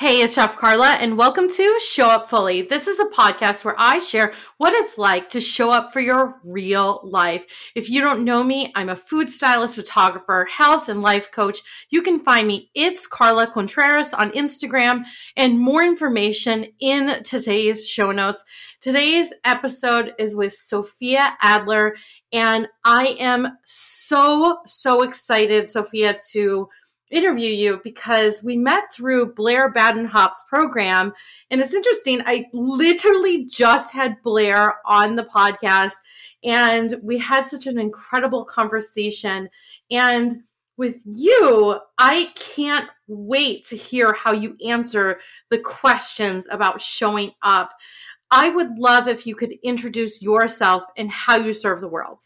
Hey, it's Chef Carla, and welcome to Show Up Fully. This is a podcast where I share what it's like to show up for your real life. If you don't know me, I'm a food stylist, photographer, health and life coach. You can find me, it's Carla Contreras on Instagram, and more information in today's show notes. Today's episode is with Sofia Adler, and I am so, so excited, Sofia, to interview you because we met through Blair Badenhop's program. And it's interesting. I literally just had Blair on the podcast and we had such an incredible conversation. And with you, I can't wait to hear how you answer the questions about showing up. I would love if you could introduce yourself and how you serve the world.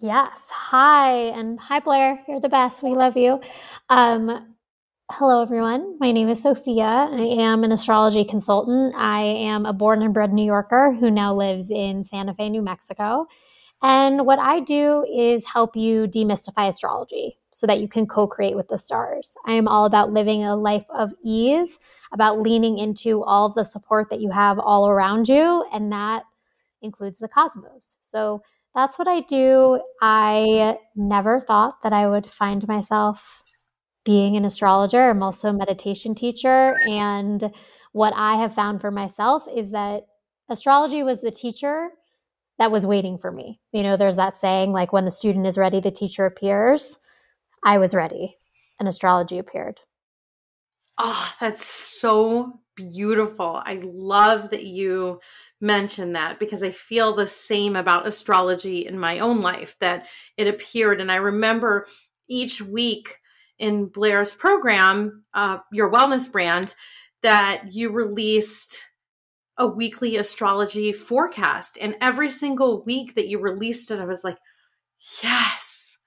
Yes. Hi. And hi, Blair. You're the best. We love you. Um, hello, everyone. My name is Sofia. I am an astrology consultant. I am a born and bred New Yorker who now lives in Santa Fe, New Mexico. And what I do is help you demystify astrology so that you can co create with the stars. I am all about living a life of ease, about leaning into all the support that you have all around you, and that includes the cosmos. So, that's what I do. I never thought that I would find myself being an astrologer. I'm also a meditation teacher. And what I have found for myself is that astrology was the teacher that was waiting for me. You know, there's that saying like, when the student is ready, the teacher appears. I was ready, and astrology appeared. Oh, that's so beautiful. I love that you mention that because I feel the same about astrology in my own life that it appeared. And I remember each week in Blair's program, uh, your wellness brand, that you released a weekly astrology forecast. And every single week that you released it, I was like, yes,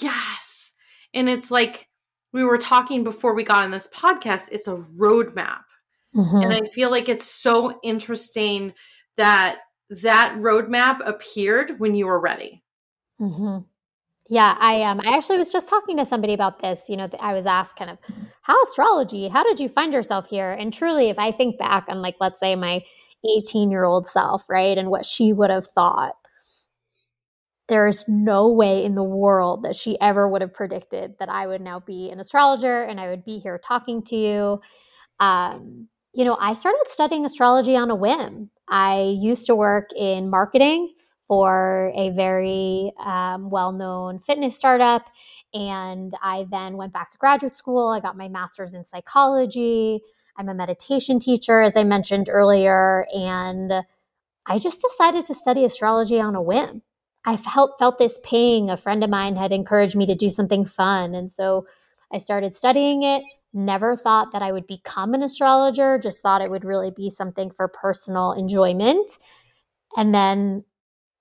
yes. And it's like we were talking before we got on this podcast, it's a roadmap. Mm-hmm. And I feel like it's so interesting that that roadmap appeared when you were ready. Mm-hmm. Yeah, I am. Um, I actually was just talking to somebody about this. You know, I was asked kind of, how astrology? How did you find yourself here? And truly, if I think back on, like, let's say my 18 year old self, right, and what she would have thought, there's no way in the world that she ever would have predicted that I would now be an astrologer and I would be here talking to you. Um, you know, I started studying astrology on a whim. I used to work in marketing for a very um, well known fitness startup. And I then went back to graduate school. I got my master's in psychology. I'm a meditation teacher, as I mentioned earlier. And I just decided to study astrology on a whim. I felt, felt this ping. A friend of mine had encouraged me to do something fun. And so I started studying it never thought that I would become an astrologer, just thought it would really be something for personal enjoyment. And then,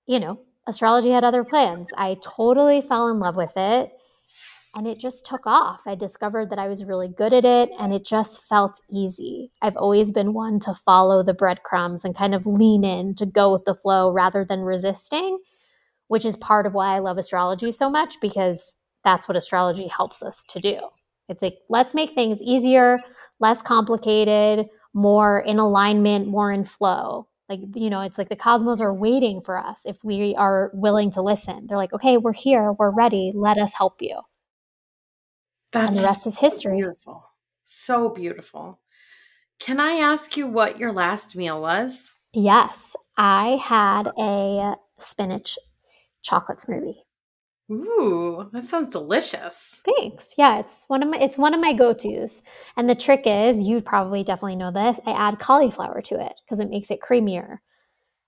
you know, astrology had other plans. I totally fell in love with it and it just took off. I discovered that I was really good at it and it just felt easy. I've always been one to follow the breadcrumbs and kind of lean in to go with the flow rather than resisting, which is part of why I love astrology so much because that's what astrology helps us to do. It's like, let's make things easier, less complicated, more in alignment, more in flow. Like, you know, it's like the cosmos are waiting for us if we are willing to listen. They're like, okay, we're here, we're ready, let us help you. That's and the rest is history. Beautiful. So beautiful. Can I ask you what your last meal was? Yes, I had a spinach chocolate smoothie. Ooh, that sounds delicious. Thanks. Yeah, it's one of my it's one of my go-tos. And the trick is, you probably definitely know this, I add cauliflower to it because it makes it creamier.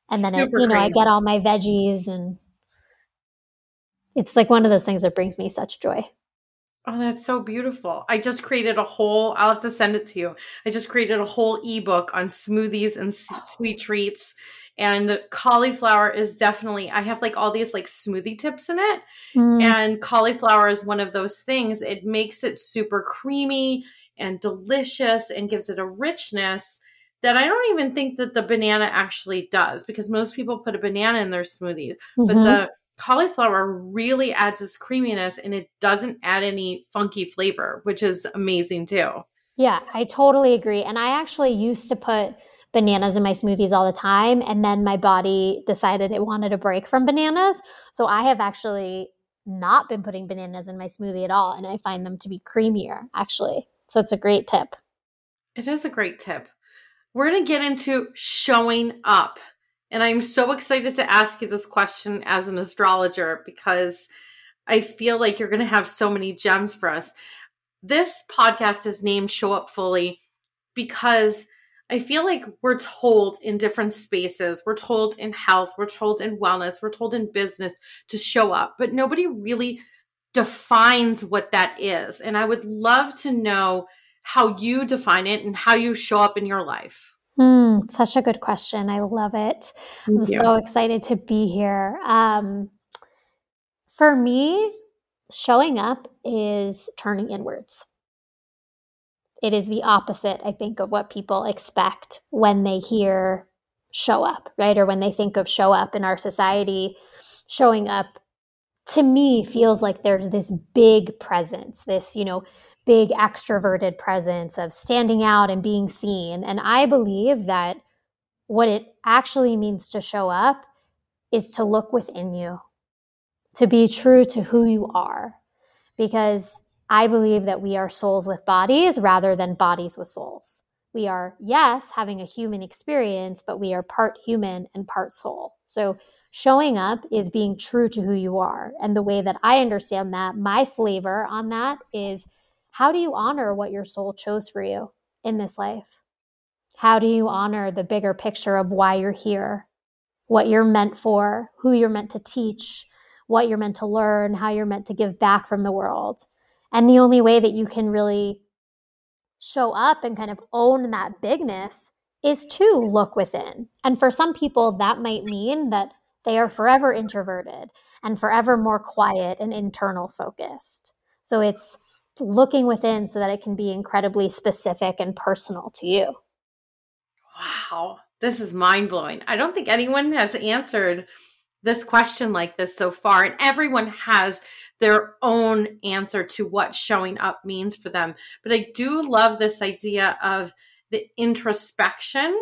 And then it, you know, I get all my veggies and it's like one of those things that brings me such joy. Oh, that's so beautiful. I just created a whole, I'll have to send it to you. I just created a whole ebook on smoothies and sweet treats and cauliflower is definitely i have like all these like smoothie tips in it mm. and cauliflower is one of those things it makes it super creamy and delicious and gives it a richness that i don't even think that the banana actually does because most people put a banana in their smoothie mm-hmm. but the cauliflower really adds this creaminess and it doesn't add any funky flavor which is amazing too Yeah, I totally agree. And I actually used to put bananas in my smoothies all the time. And then my body decided it wanted a break from bananas. So I have actually not been putting bananas in my smoothie at all. And I find them to be creamier, actually. So it's a great tip. It is a great tip. We're going to get into showing up. And I'm so excited to ask you this question as an astrologer because I feel like you're going to have so many gems for us. This podcast is named Show Up Fully because I feel like we're told in different spaces, we're told in health, we're told in wellness, we're told in business to show up, but nobody really defines what that is. And I would love to know how you define it and how you show up in your life. Mm, such a good question. I love it. Thank I'm you. so excited to be here. Um, for me, showing up is turning inwards it is the opposite, I think, of what people expect when they hear show up, right? Or when they think of show up in our society, showing up to me feels like there's this big presence, this, you know, big extroverted presence of standing out and being seen. And I believe that what it actually means to show up is to look within you, to be true to who you are. Because I believe that we are souls with bodies rather than bodies with souls. We are, yes, having a human experience, but we are part human and part soul. So showing up is being true to who you are. And the way that I understand that, my flavor on that is how do you honor what your soul chose for you in this life? How do you honor the bigger picture of why you're here, what you're meant for, who you're meant to teach, what you're meant to learn, how you're meant to give back from the world? And the only way that you can really show up and kind of own that bigness is to look within. And for some people, that might mean that they are forever introverted and forever more quiet and internal focused. So it's looking within so that it can be incredibly specific and personal to you. Wow, this is mind blowing. I don't think anyone has answered this question like this so far, and everyone has their own answer to what showing up means for them. But I do love this idea of the introspection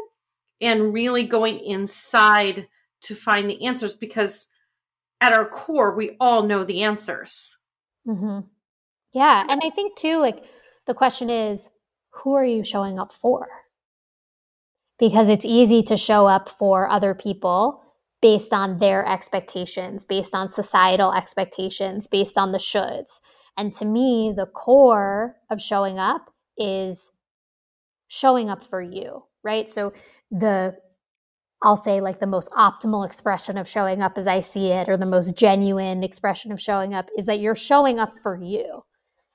and really going inside to find the answers because at our core, we all know the answers. Mm-hmm. Yeah. And I think too, like the question is, who are you showing up for? Because it's easy to show up for other people based on their expectations, based on societal expectations, based on the shoulds. And to me, the core of showing up is showing up for you, right? So the I'll say like the most optimal expression of showing up as I see it, or the most genuine expression of showing up is that you're showing up for you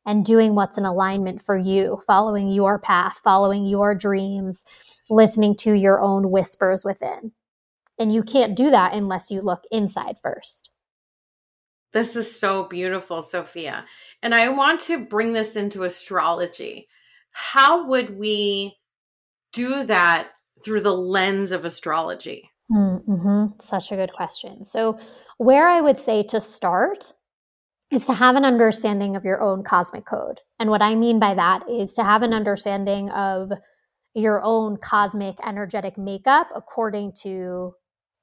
and doing what's in alignment for you, following your path, following your dreams, listening to your own whispers within. And you can't do that unless you look inside first. This is so beautiful, Sofia. And I want to bring this into astrology. How would we do that through the lens of astrology? Mm-hmm. Such a good question. So, where I would say to start is to have an understanding of your own cosmic code. And what I mean by that is to have an understanding of your own cosmic energetic makeup according to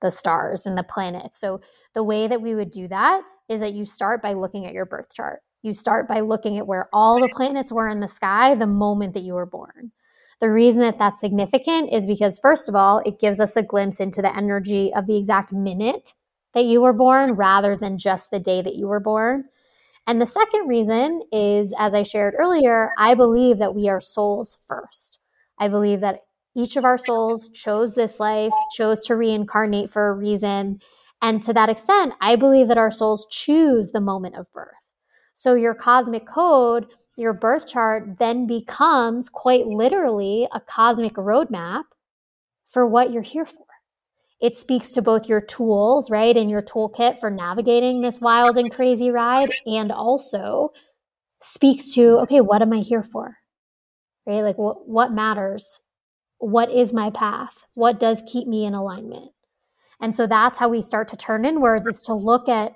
the stars and the planets. So the way that we would do that is that you start by looking at your birth chart. You start by looking at where all the planets were in the sky the moment that you were born. The reason that that's significant is because, first of all, it gives us a glimpse into the energy of the exact minute that you were born rather than just the day that you were born. And the second reason is, as I shared earlier, I believe that we are souls first. I believe that each of our souls chose this life, chose to reincarnate for a reason. And to that extent, I believe that our souls choose the moment of birth. So your cosmic code, your birth chart, then becomes quite literally a cosmic roadmap for what you're here for. It speaks to both your tools, right, and your toolkit for navigating this wild and crazy ride, and also speaks to, okay, what am I here for? Right? Like what what matters what is my path? What does keep me in alignment? And so that's how we start to turn inwards is to look at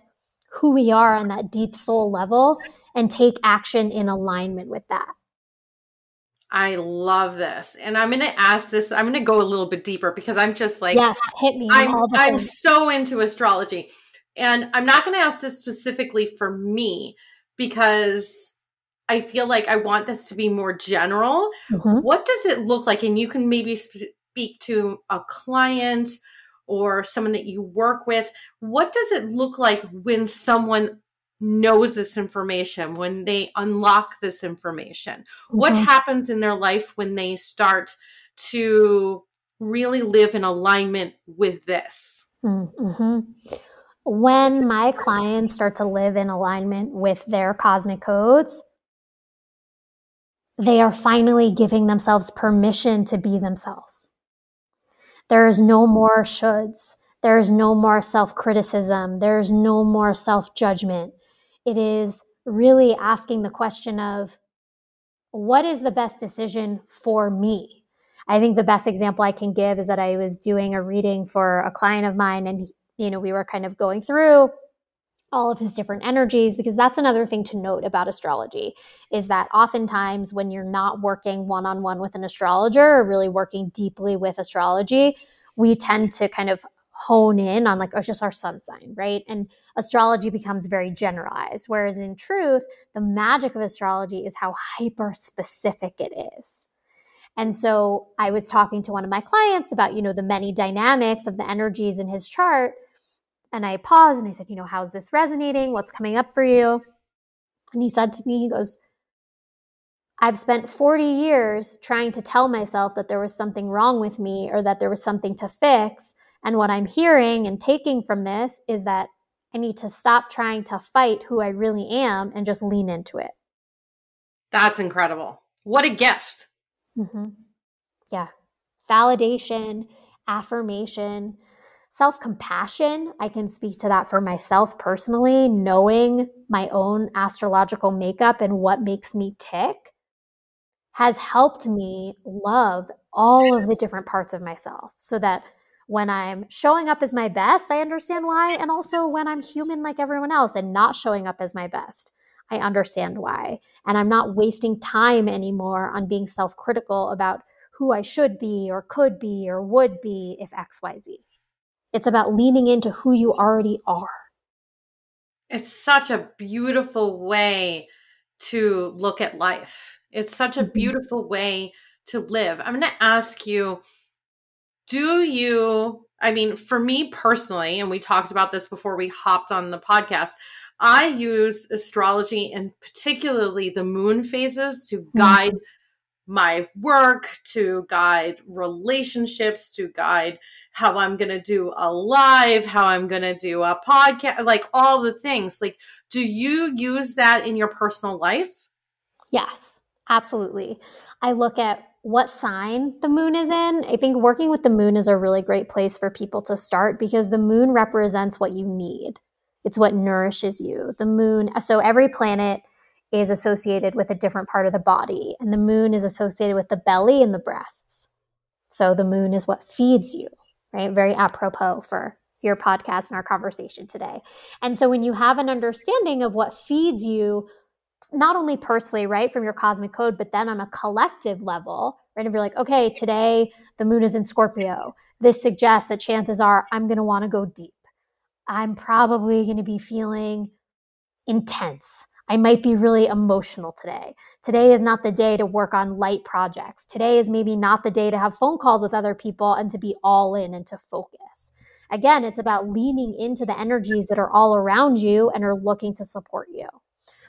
who we are on that deep soul level and take action in alignment with that. I love this. And I'm going to ask this, I'm going to go a little bit deeper because I'm just like, yes, hit me. I'm, I'm so into astrology. And I'm not going to ask this specifically for me because I feel like I want this to be more general. Mm-hmm. What does it look like? And you can maybe speak to a client or someone that you work with. What does it look like when someone knows this information, when they unlock this information? Mm-hmm. What happens in their life when they start to really live in alignment with this? Mm-hmm. When my clients start to live in alignment with their cosmic codes, they are finally giving themselves permission to be themselves. There is no more shoulds. There is no more self criticism. There is no more self judgment. It is really asking the question of what is the best decision for me? I think the best example I can give is that I was doing a reading for a client of mine and you know we were kind of going through all of his different energies because that's another thing to note about astrology is that oftentimes when you're not working one-on-one with an astrologer or really working deeply with astrology we tend to kind of hone in on like oh, just our sun sign right? And astrology becomes very generalized whereas in truth the magic of astrology is how hyper specific it is. And so i was talking to one of my clients about you know the many dynamics of the energies in his chart and I paused and I said, you know, how's this resonating? What's coming up for you? And he said to me, he goes, I've spent 40 years trying to tell myself that there was something wrong with me or that there was something to fix. And what I'm hearing and taking from this is that I need to stop trying to fight who I really am and just lean into it. That's incredible. What a gift. Mm-hmm. Yeah. Validation, affirmation, Self compassion, I can speak to that for myself personally, knowing my own astrological makeup and what makes me tick has helped me love all of the different parts of myself so that when I'm showing up as my best, I understand why. And also when I'm human like everyone else and not showing up as my best, I understand why. And I'm not wasting time anymore on being self critical about who I should be or could be or would be if XYZ. It's about leaning into who you already are. It's such a beautiful way to look at life. It's such a mm-hmm. beautiful way to live. I'm going to ask you do you, I mean, for me personally, and we talked about this before we hopped on the podcast, I use astrology and particularly the moon phases to guide mm-hmm my work, to guide relationships, to guide how I'm going to do a live, how I'm going to do a podcast, like all the things. Like, do you use that in your personal life? Yes, absolutely. I look at what sign the moon is in. I think working with the moon is a really great place for people to start because the moon represents what you need. It's what nourishes you. The moon, so every planet is associated with a different part of the body, and the moon is associated with the belly and the breasts. So the moon is what feeds you, right? Very apropos for your podcast and our conversation today. And so when you have an understanding of what feeds you, not only personally, right, from your cosmic code, but then on a collective level, right? If you're like, okay, today the moon is in Scorpio, this suggests that chances are I'm going to want to go deep. I'm probably going to be feeling intense. I might be really emotional today. Today is not the day to work on light projects. Today is maybe not the day to have phone calls with other people and to be all in and to focus. Again, it's about leaning into the energies that are all around you and are looking to support you.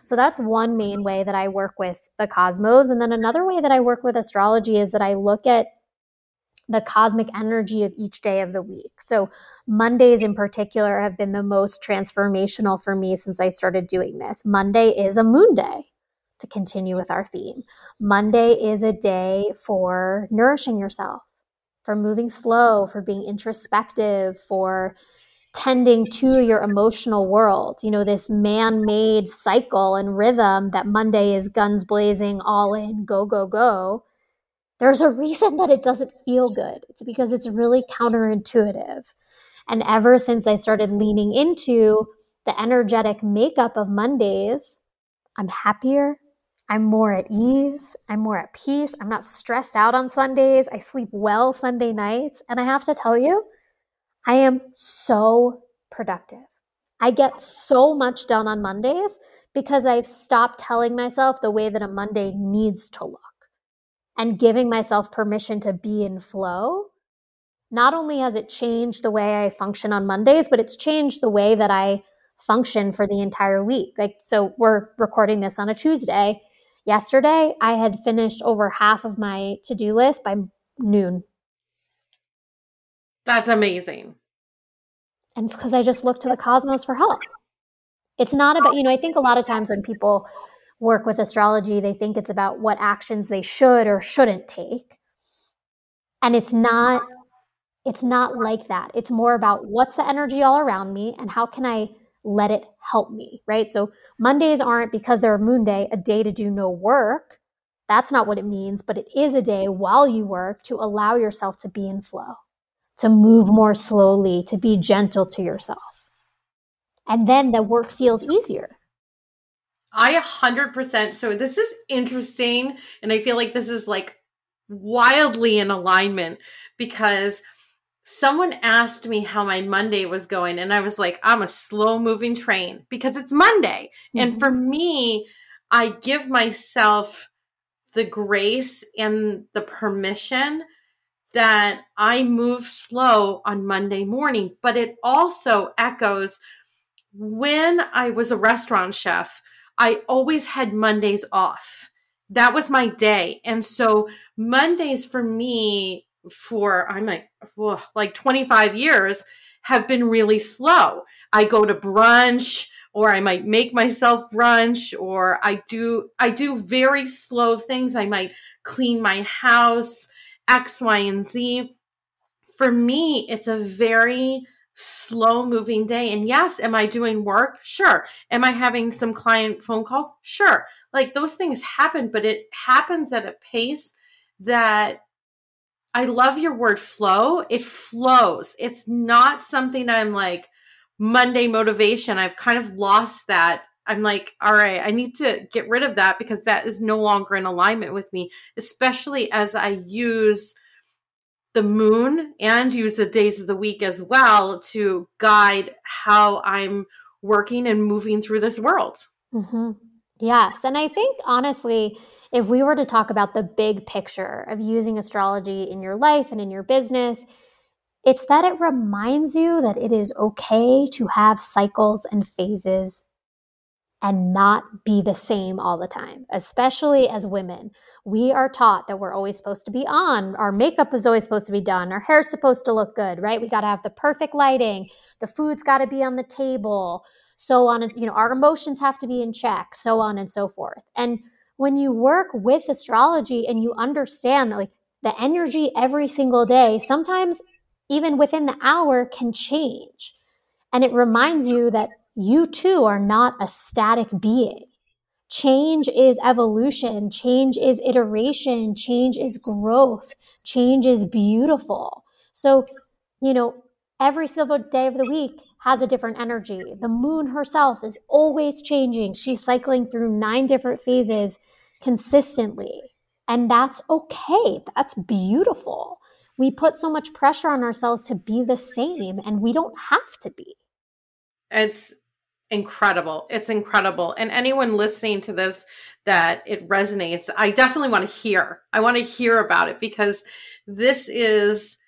So that's one main way that I work with the cosmos. And then another way that I work with astrology is that I look at the cosmic energy of each day of the week. So, Mondays in particular have been the most transformational for me since I started doing this. Monday is a moon day to continue with our theme. Monday is a day for nourishing yourself, for moving slow, for being introspective, for tending to your emotional world. You know, this man made cycle and rhythm that Monday is guns blazing, all in, go, go, go there's a reason that it doesn't feel good. It's because it's really counterintuitive. And ever since I started leaning into the energetic makeup of Mondays, I'm happier, I'm more at ease. I'm more at peace. I'm not stressed out on Sundays. I sleep well Sunday nights. And I have to tell you, I am so productive. I get so much done on Mondays because I've stopped telling myself the way that a Monday needs to look and giving myself permission to be in flow. Not only has it changed the way I function on Mondays, but it's changed the way that I function for the entire week. Like, so we're recording this on a Tuesday yesterday, I had finished over half of my to do list by noon. That's amazing. And it's because I just look to the cosmos for help. It's not about, you know, I think a lot of times when people work with astrology, they think it's about what actions they should or shouldn't take. And it's not it's not like that. It's more about what's the energy all around me and how can I let it help me, right? So Mondays aren't because they're a moon day, a day to do no work. That's not what it means, but it is a day while you work to allow yourself to be in flow, to move more slowly, to be gentle to yourself. And then the work feels easier. I 100%. So this is interesting. And I feel like this is like wildly in alignment because someone asked me how my Monday was going, and I was like, I'm a slow moving train because it's Monday. Mm-hmm. And for me, I give myself the grace and the permission that I move slow on Monday morning, but it also echoes when I was a restaurant chef, I always had Mondays off. That was my day. And so Mondays for me for I'm like like 25 years have been really slow. I go to brunch or I might make myself brunch or I do I do very slow things. I might clean my house, X, Y, and Z. For me, it's a very slow moving day. And yes, am I doing work? Sure. Am I having some client phone calls? Sure. Like those things happen, but it happens at a pace that I love your word flow. It flows. It's not something I'm like Monday motivation. I've kind of lost that. I'm like, all right, I need to get rid of that because that is no longer in alignment with me, especially as I use the moon and use the days of the week as well to guide how I'm working and moving through this world. Mm-hmm. Yes. And I think honestly, if we were to talk about the big picture of using astrology in your life and in your business, it's that it reminds you that it is okay to have cycles and phases and not be the same all the time, especially as women. We are taught that we're always supposed to be on, our makeup is always supposed to be done, our hair's supposed to look good, right? We got to have the perfect lighting, the food's got to be on the table, so on and you know, our emotions have to be in check, so on and so forth. And when you work with astrology and you understand that like the energy every single day, sometimes even within the hour can change. And it reminds you that you too are not a static being. Change is evolution, change is iteration, change is growth, change is beautiful. So, you know, every single day of the week has a different energy. The moon herself is always changing. She's cycling through nine different phases consistently. And that's okay. That's beautiful. We put so much pressure on ourselves to be the same, and we don't have to be. It's incredible. It's incredible. And anyone listening to this that it resonates, I definitely want to hear. I want to hear about it because this is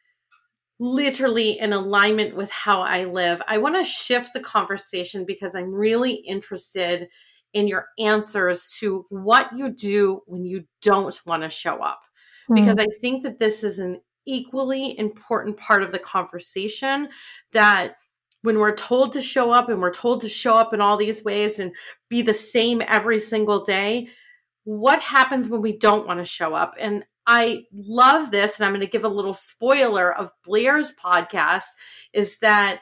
literally in alignment with how I live. I want to shift the conversation because I'm really interested in your answers to what you do when you don't want to show up. Mm. Because I think that this is an equally important part of the conversation that when we're told to show up and we're told to show up in all these ways and be the same every single day, what happens when we don't want to show up? And I love this, and I'm going to give a little spoiler of Blair's podcast is that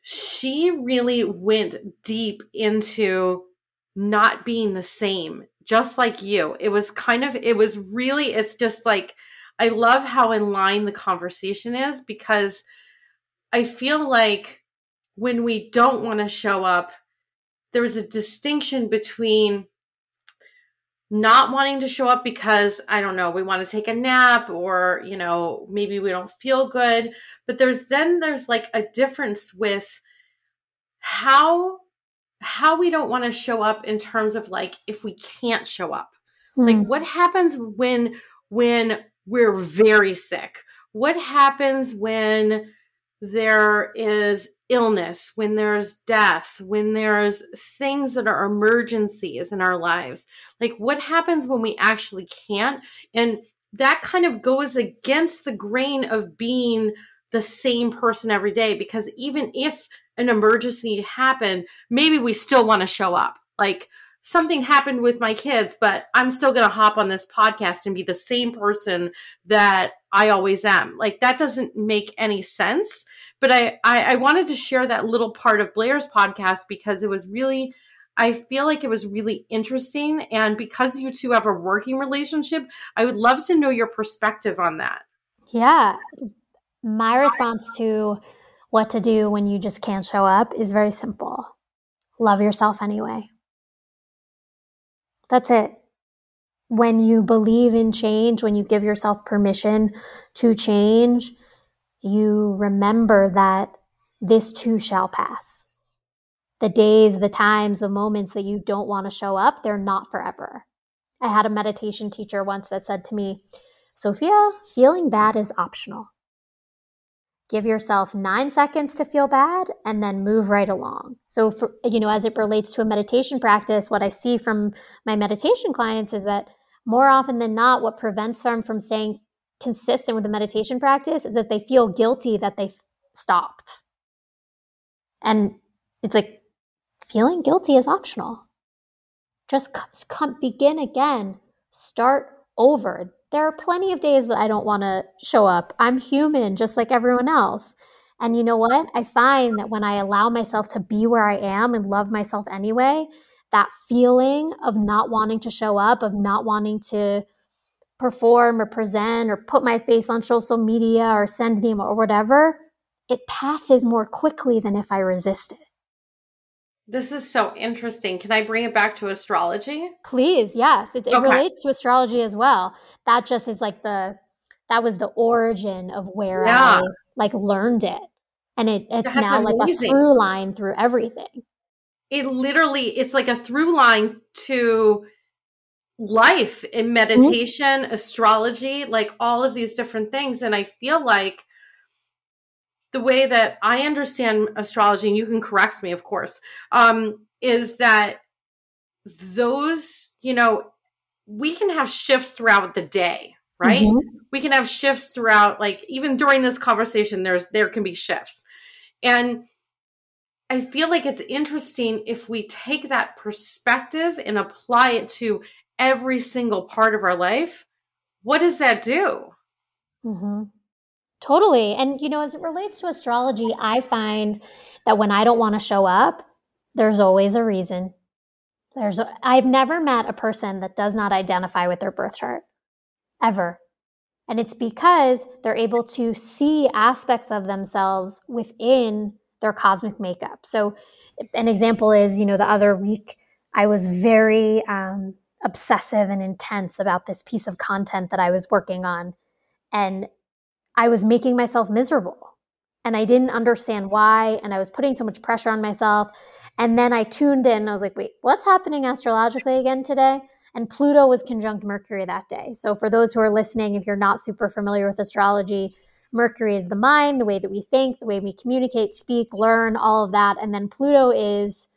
she really went deep into not being the same, just like you. It was kind of, it was really, it's just like, I love how in line the conversation is because I feel like when we don't want to show up, there's a distinction between not wanting to show up because I don't know, we want to take a nap or, you know, maybe we don't feel good. But there's then there's like a difference with how how we don't want to show up in terms of like if we can't show up. Mm. Like what happens when when we're very sick? What happens when there is illness, when there's death, when there's things that are emergencies in our lives. Like what happens when we actually can't? And that kind of goes against the grain of being the same person every day because even if an emergency happened, maybe we still want to show up. Like something happened with my kids, but I'm still going to hop on this podcast and be the same person that I always am. Like that doesn't make any sense. But I, I, I wanted to share that little part of Blair's podcast because it was really I feel like it was really interesting. And because you two have a working relationship, I would love to know your perspective on that. Yeah. My response to what to do when you just can't show up is very simple love yourself anyway. That's it. When you believe in change, when you give yourself permission to change, you remember that this too shall pass. The days, the times, the moments that you don't want to show up, they're not forever. I had a meditation teacher once that said to me, Sofia, feeling bad is optional. Give yourself nine seconds to feel bad and then move right along. So, for, you know, as it relates to a meditation practice, what I see from my meditation clients is that more often than not, what prevents them from staying consistent with the meditation practice is that they feel guilty that they stopped. And it's like feeling guilty is optional. Just come, begin again, start over. There are plenty of days that I don't want to show up. I'm human, just like everyone else. And you know what? I find that when I allow myself to be where I am and love myself anyway, that feeling of not wanting to show up, of not wanting to perform or present or put my face on social media or send an email or whatever, it passes more quickly than if I resist it. This is so interesting. Can I bring it back to astrology? Please, yes. It, it okay. relates to astrology as well. That just is like the that was the origin of where yeah. I like learned it. And it, it's That's now amazing. like a through line through everything. It literally it's like a through line to life in mm-hmm. meditation, mm-hmm. astrology, like all of these different things. And I feel like the way that I understand astrology, and you can correct me, of course, um, is that those, you know, we can have shifts throughout the day, right? Mm-hmm. We can have shifts throughout, like even during this conversation, there's there can be shifts. And I feel like it's interesting if we take that perspective and apply it to every single part of our life, what does that do? Mm-hmm. Totally. And, you know, as it relates to astrology, I find that when I don't want to show up, there's always a reason. There's, a, I've never met a person that does not identify with their birth chart, ever. And it's because they're able to see aspects of themselves within their cosmic makeup. So, an example is, you know, the other week I was very um, obsessive and intense about this piece of content that I was working on. And I was making myself miserable. And I didn't understand why. And I was putting so much pressure on myself. And then I tuned in. I was like, wait, what's happening astrologically again today? And Pluto was conjunct Mercury that day. So, for those who are listening, if you're not super familiar with astrology, Mercury is the mind, the way that we think, the way we communicate, speak, learn, all of that. And then Pluto is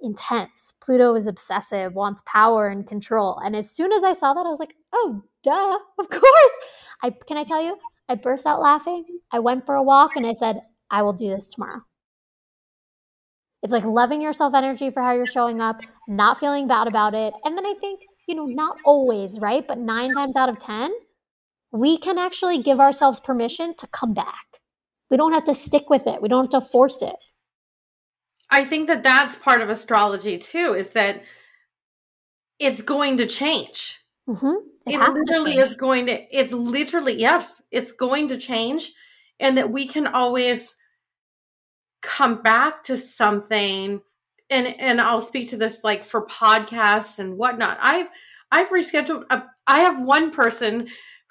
intense. Pluto is obsessive, wants power and control. And as soon as I saw that, I was like, oh, duh, of course. I can I tell you, I burst out laughing. I went for a walk and I said, I will do this tomorrow. It's like loving yourself energy for how you're showing up, not feeling bad about it. And then I think, you know, not always, right? But nine times out of 10, we can actually give ourselves permission to come back. We don't have to stick with it, we don't have to force it. I think that that's part of astrology too, is that it's going to change. Mm-hmm. It, it literally is going to, it's literally, yes, it's going to change. And that we can always come back to something. And, and I'll speak to this like for podcasts and whatnot. I've, I've rescheduled. Uh, I have one person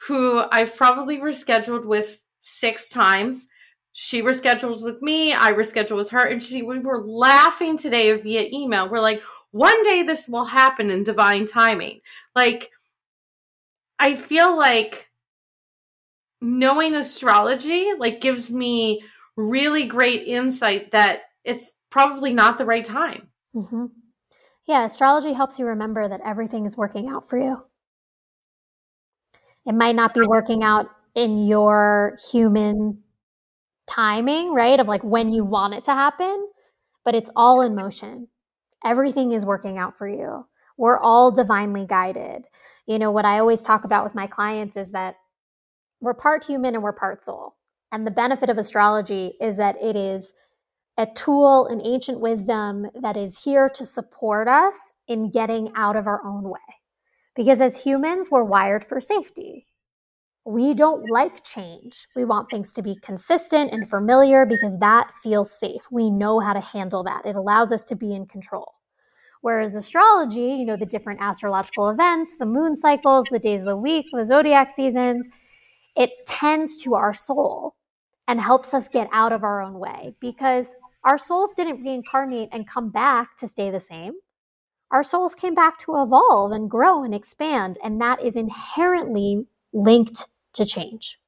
who I've probably rescheduled with six times. She reschedules with me. I reschedule with her, and she we were laughing today via email. We're like, one day this will happen in divine timing. Like, I feel like knowing astrology like gives me really great insight that it's probably not the right time. Mm-hmm. Yeah, astrology helps you remember that everything is working out for you. It might not be working out in your human timing, right? Of like when you want it to happen, but it's all in motion. Everything is working out for you. We're all divinely guided. You know, what I always talk about with my clients is that we're part human and we're part soul. And the benefit of astrology is that it is a tool, an ancient wisdom that is here to support us in getting out of our own way. Because as humans, we're wired for safety. We don't like change. We want things to be consistent and familiar because that feels safe. We know how to handle that. It allows us to be in control. Whereas astrology, you know, the different astrological events, the moon cycles, the days of the week, the zodiac seasons, it tends to our soul and helps us get out of our own way because our souls didn't reincarnate and come back to stay the same. Our souls came back to evolve and grow and expand, and that is inherently linked to change.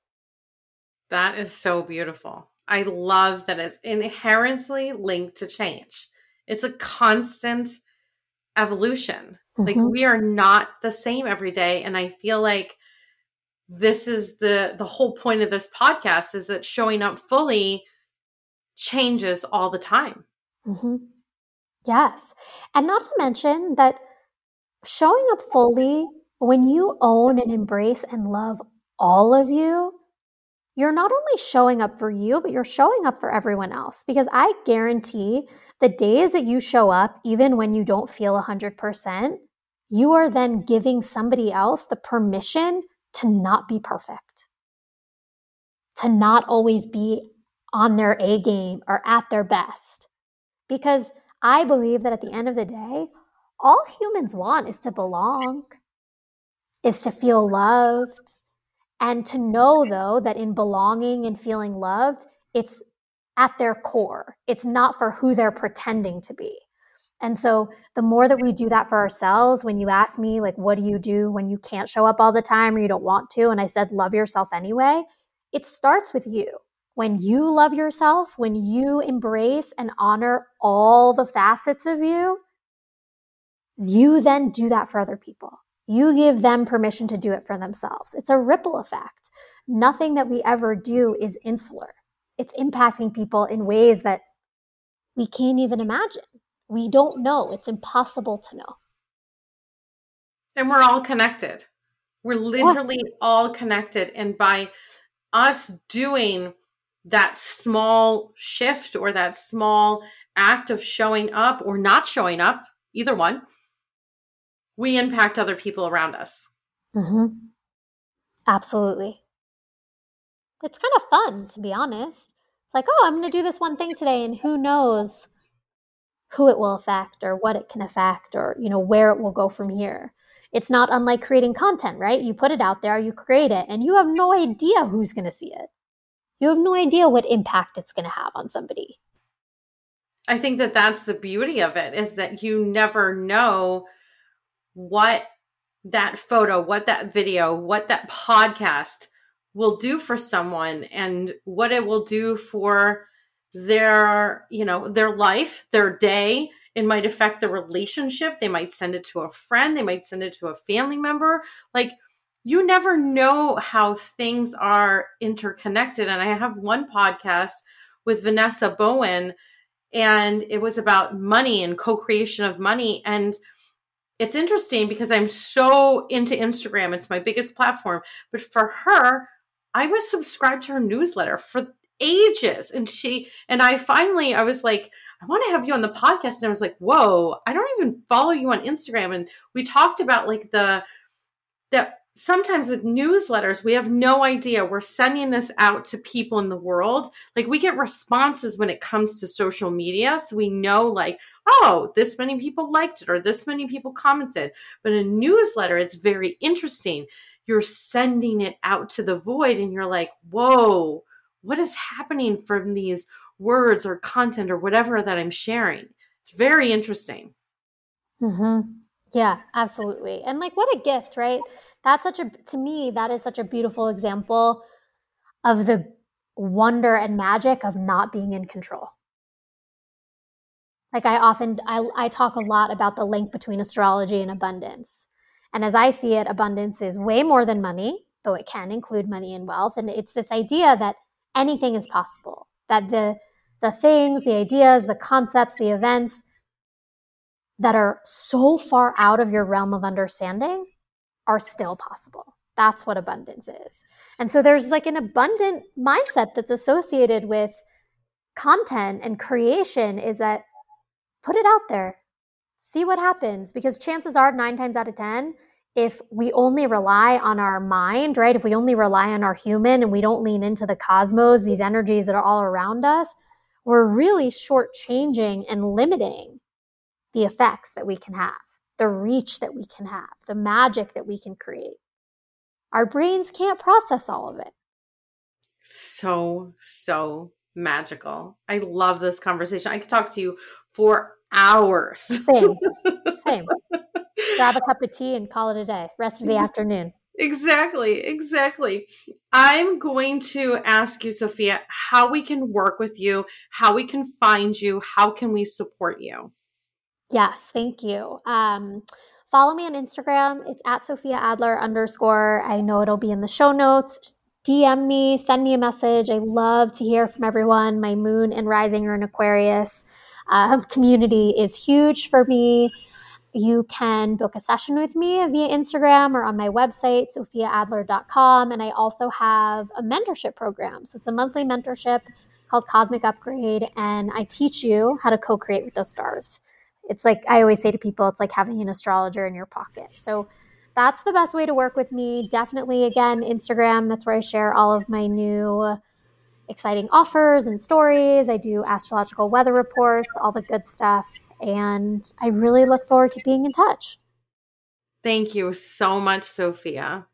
That is so beautiful. I love that it's inherently linked to change. It's a constant evolution. Mm-hmm. Like we are not the same every day. And I feel like this is the the whole point of this podcast is that showing up fully changes all the time mm-hmm. yes and not to mention that showing up fully when you own and embrace and love all of you you're not only showing up for you but you're showing up for everyone else because i guarantee the days that you show up even when you don't feel 100% you are then giving somebody else the permission to not be perfect, to not always be on their A game or at their best. Because I believe that at the end of the day, all humans want is to belong, is to feel loved, and to know, though, that in belonging and feeling loved, it's at their core. It's not for who they're pretending to be. And so the more that we do that for ourselves, when you ask me, like, what do you do when you can't show up all the time or you don't want to? And I said, love yourself anyway. It starts with you. When you love yourself, when you embrace and honor all the facets of you, you then do that for other people. You give them permission to do it for themselves. It's a ripple effect. Nothing that we ever do is insular. It's impacting people in ways that we can't even imagine. We don't know. It's impossible to know. And we're all connected. We're literally yeah. all connected. And by us doing that small shift or that small act of showing up or not showing up, either one, we impact other people around us. Mm-hmm. Absolutely. It's kind of fun, to be honest. It's like, oh, I'm going to do this one thing today, and who knows who it will affect or what it can affect or you know where it will go from here it's not unlike creating content right you put it out there you create it and you have no idea who's going to see it you have no idea what impact it's going to have on somebody i think that that's the beauty of it is that you never know what that photo what that video what that podcast will do for someone and what it will do for their you know their life their day. It might affect the relationship. They might send it to a friend. They might send it to a family member. Like you never know how things are interconnected. And i have one podcast with vanessa bowen and it was about money and co-creation of money. And it's interesting because i'm so into instagram it's my biggest platform but for her i was subscribed to her newsletter for ages. And she and I finally I was like, I want to have you on the podcast. And I was like, whoa, I don't even follow you on Instagram. And we talked about like the that sometimes with newsletters, we have no idea. We're sending this out to people in the world. Like we get responses when it comes to social media. So we know like, oh, this many people liked it or this many people commented. But a newsletter, it's very interesting. You're sending it out to the void and you're like, whoa, what is happening from these words or content or whatever that I'm sharing? It's very interesting. Mm-hmm. Yeah, absolutely. And like, what a gift, right? That's such a, to me, that is such a beautiful example of the wonder and magic of not being in control. Like I often I, I talk a lot about the link between astrology and abundance. And as I see it, abundance is way more than money, though it can include money and wealth. And it's this idea that anything is possible, that the the things, the ideas, the concepts, the events that are so far out of your realm of understanding are still possible. That's what abundance is. And so there's like an abundant mindset that's associated with content and creation is that put it out there, see what happens. Because chances are, nine times out of 10, if we only rely on our mind, right? If we only rely on our human and we don't lean into the cosmos, these energies that are all around us, we're really shortchanging and limiting the effects that we can have, the reach that we can have, the magic that we can create. Our brains can't process all of it. So, so magical. I love this conversation. I could talk to you for hours. Same. Same. Grab a cup of tea and call it a day. Rest of the afternoon. Exactly, exactly. I'm going to ask you, Sofia, how we can work with you, how we can find you, how can we support you? Yes, thank you. Um, follow me on Instagram. It's at Sofia Adler underscore. I know it'll be in the show notes. DM me, send me a message. I love to hear from everyone. My moon and rising are in Aquarius uh, community is huge for me. You can book a session with me via Instagram or on my website, sofiaadler.com. And I also have a mentorship program. So it's a monthly mentorship called Cosmic Upgrade. And I teach you how to co create with the stars. It's like I always say to people, it's like having an astrologer in your pocket. So that's the best way to work with me. Definitely, again, Instagram. That's where I share all of my new exciting offers and stories. I do astrological weather reports, all the good stuff. And I really look forward to being in touch. Thank you so much, Sofia.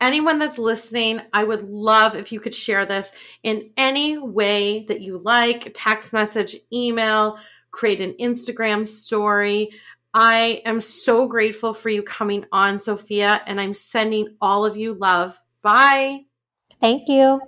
Anyone that's listening, I would love if you could share this in any way that you like text message, email, create an Instagram story. I am so grateful for you coming on, Sofia, and I'm sending all of you love. Bye. Thank you.